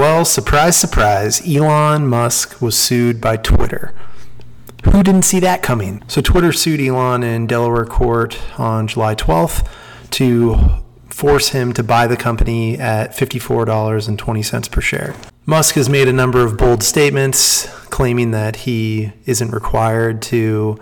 Well, surprise, surprise, Elon Musk was sued by Twitter. Who didn't see that coming? So, Twitter sued Elon in Delaware court on July 12th to force him to buy the company at $54.20 per share. Musk has made a number of bold statements claiming that he isn't required to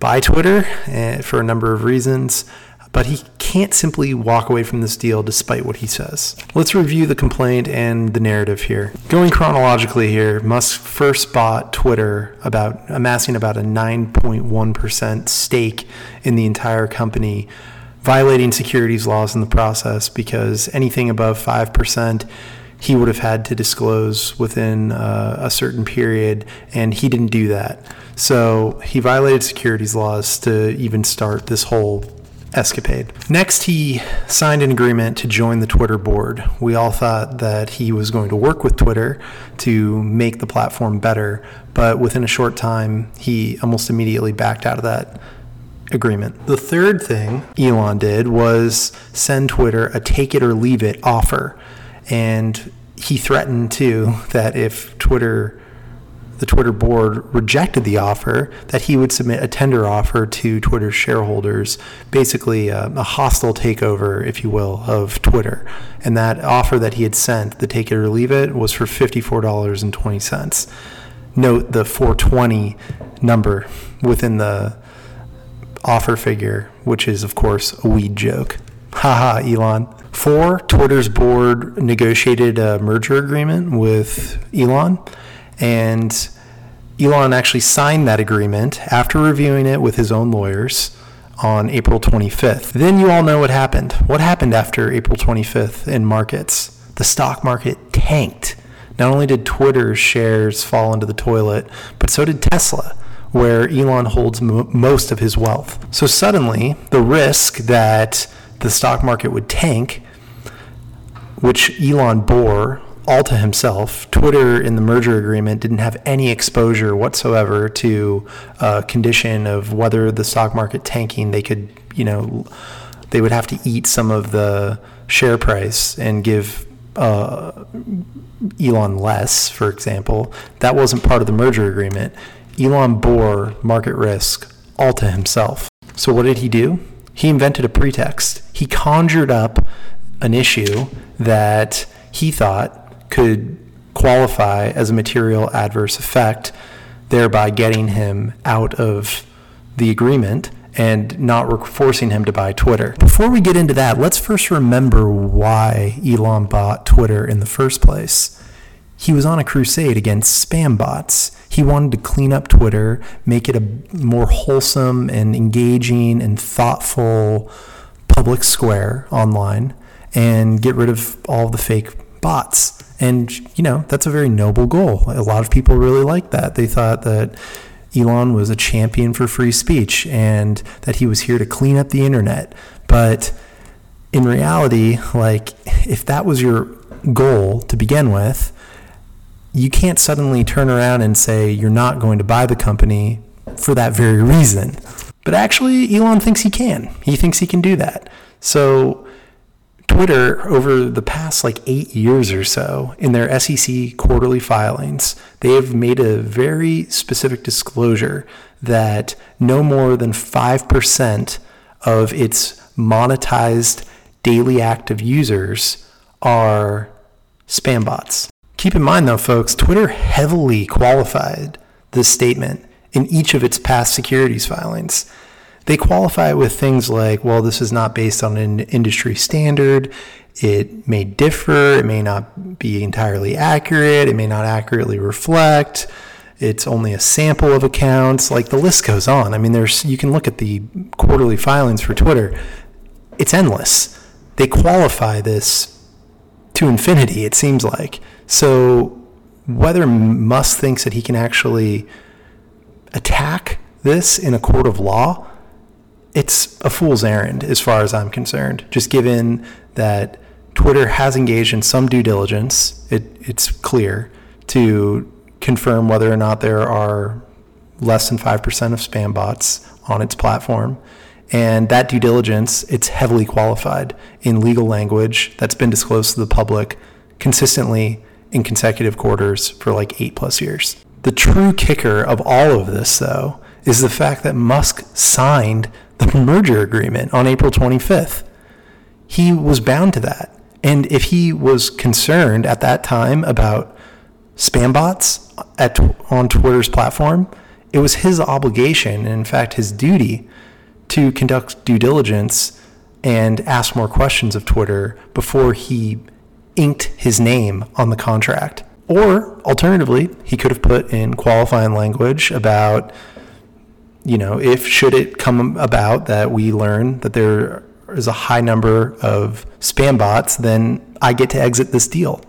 buy Twitter eh, for a number of reasons, but he can't simply walk away from this deal despite what he says. Let's review the complaint and the narrative here. Going chronologically here, Musk first bought Twitter about amassing about a 9.1% stake in the entire company violating securities laws in the process because anything above 5% he would have had to disclose within uh, a certain period, and he didn't do that. So he violated securities laws to even start this whole escapade. Next, he signed an agreement to join the Twitter board. We all thought that he was going to work with Twitter to make the platform better, but within a short time, he almost immediately backed out of that agreement. The third thing Elon did was send Twitter a take it or leave it offer. And he threatened too that if Twitter, the Twitter board rejected the offer, that he would submit a tender offer to Twitter's shareholders, basically a, a hostile takeover, if you will, of Twitter. And that offer that he had sent, the take it or leave it, was for $54.20. Note the 420 number within the offer figure, which is, of course, a weed joke. Haha, Elon. Four, Twitter's board negotiated a merger agreement with Elon, and Elon actually signed that agreement after reviewing it with his own lawyers on April 25th. Then you all know what happened. What happened after April 25th in markets? The stock market tanked. Not only did Twitter's shares fall into the toilet, but so did Tesla where Elon holds m- most of his wealth. So suddenly, the risk that the stock market would tank, which Elon bore all to himself, Twitter in the merger agreement didn't have any exposure whatsoever to a condition of whether the stock market tanking, they could, you know, they would have to eat some of the share price and give uh, Elon less, for example. That wasn't part of the merger agreement. Elon bore market risk all to himself. So, what did he do? He invented a pretext. He conjured up an issue that he thought could qualify as a material adverse effect, thereby getting him out of the agreement and not forcing him to buy Twitter. Before we get into that, let's first remember why Elon bought Twitter in the first place. He was on a crusade against spam bots. He wanted to clean up Twitter, make it a more wholesome and engaging and thoughtful public square online, and get rid of all the fake bots. And, you know, that's a very noble goal. A lot of people really liked that. They thought that Elon was a champion for free speech and that he was here to clean up the internet. But in reality, like, if that was your goal to begin with, you can't suddenly turn around and say you're not going to buy the company for that very reason. But actually, Elon thinks he can. He thinks he can do that. So, Twitter, over the past like eight years or so, in their SEC quarterly filings, they have made a very specific disclosure that no more than 5% of its monetized daily active users are spam bots. Keep in mind, though, folks, Twitter heavily qualified this statement in each of its past securities filings. They qualify it with things like, well, this is not based on an industry standard. It may differ. It may not be entirely accurate. It may not accurately reflect. It's only a sample of accounts. Like the list goes on. I mean, there's you can look at the quarterly filings for Twitter. It's endless. They qualify this to infinity. It seems like. So whether Musk thinks that he can actually attack this in a court of law, it's a fool's errand as far as I'm concerned. Just given that Twitter has engaged in some due diligence, it, it's clear to confirm whether or not there are less than 5% of spam bots on its platform. And that due diligence, it's heavily qualified in legal language that's been disclosed to the public consistently in consecutive quarters for like eight plus years. The true kicker of all of this, though, is the fact that Musk signed the merger agreement on April 25th. He was bound to that. And if he was concerned at that time about spam bots at, on Twitter's platform, it was his obligation, and in fact, his duty, to conduct due diligence and ask more questions of Twitter before he inked his name on the contract. Or alternatively, he could have put in qualifying language about, you know, if should it come about that we learn that there is a high number of spam bots, then I get to exit this deal.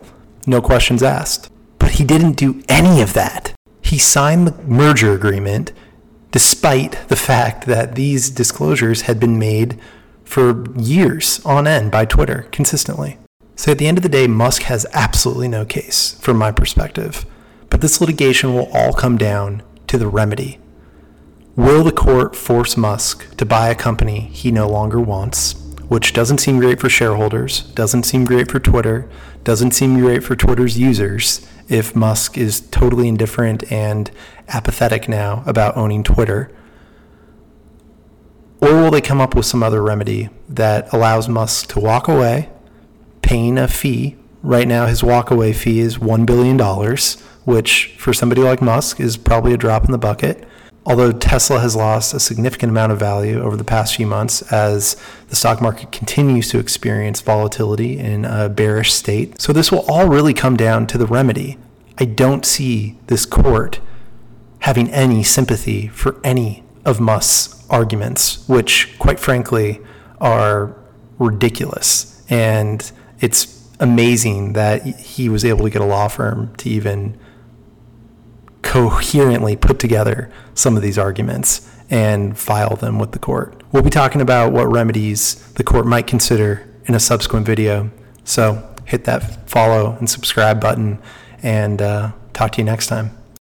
No questions asked. But he didn't do any of that. He signed the merger agreement despite the fact that these disclosures had been made for years on end by Twitter consistently. So at the end of the day, Musk has absolutely no case from my perspective. But this litigation will all come down to the remedy. Will the court force Musk to buy a company he no longer wants, which doesn't seem great for shareholders, doesn't seem great for Twitter, doesn't seem great for Twitter's users if Musk is totally indifferent and apathetic now about owning Twitter? Or will they come up with some other remedy that allows Musk to walk away, paying a fee? Right now, his walkaway fee is $1 billion, which for somebody like Musk is probably a drop in the bucket. Although Tesla has lost a significant amount of value over the past few months as the stock market continues to experience volatility in a bearish state. So, this will all really come down to the remedy. I don't see this court having any sympathy for any of Musk's arguments, which, quite frankly, are ridiculous. And it's amazing that he was able to get a law firm to even coherently put together some of these arguments and file them with the court. We'll be talking about what remedies the court might consider in a subsequent video. So hit that follow and subscribe button and uh, talk to you next time.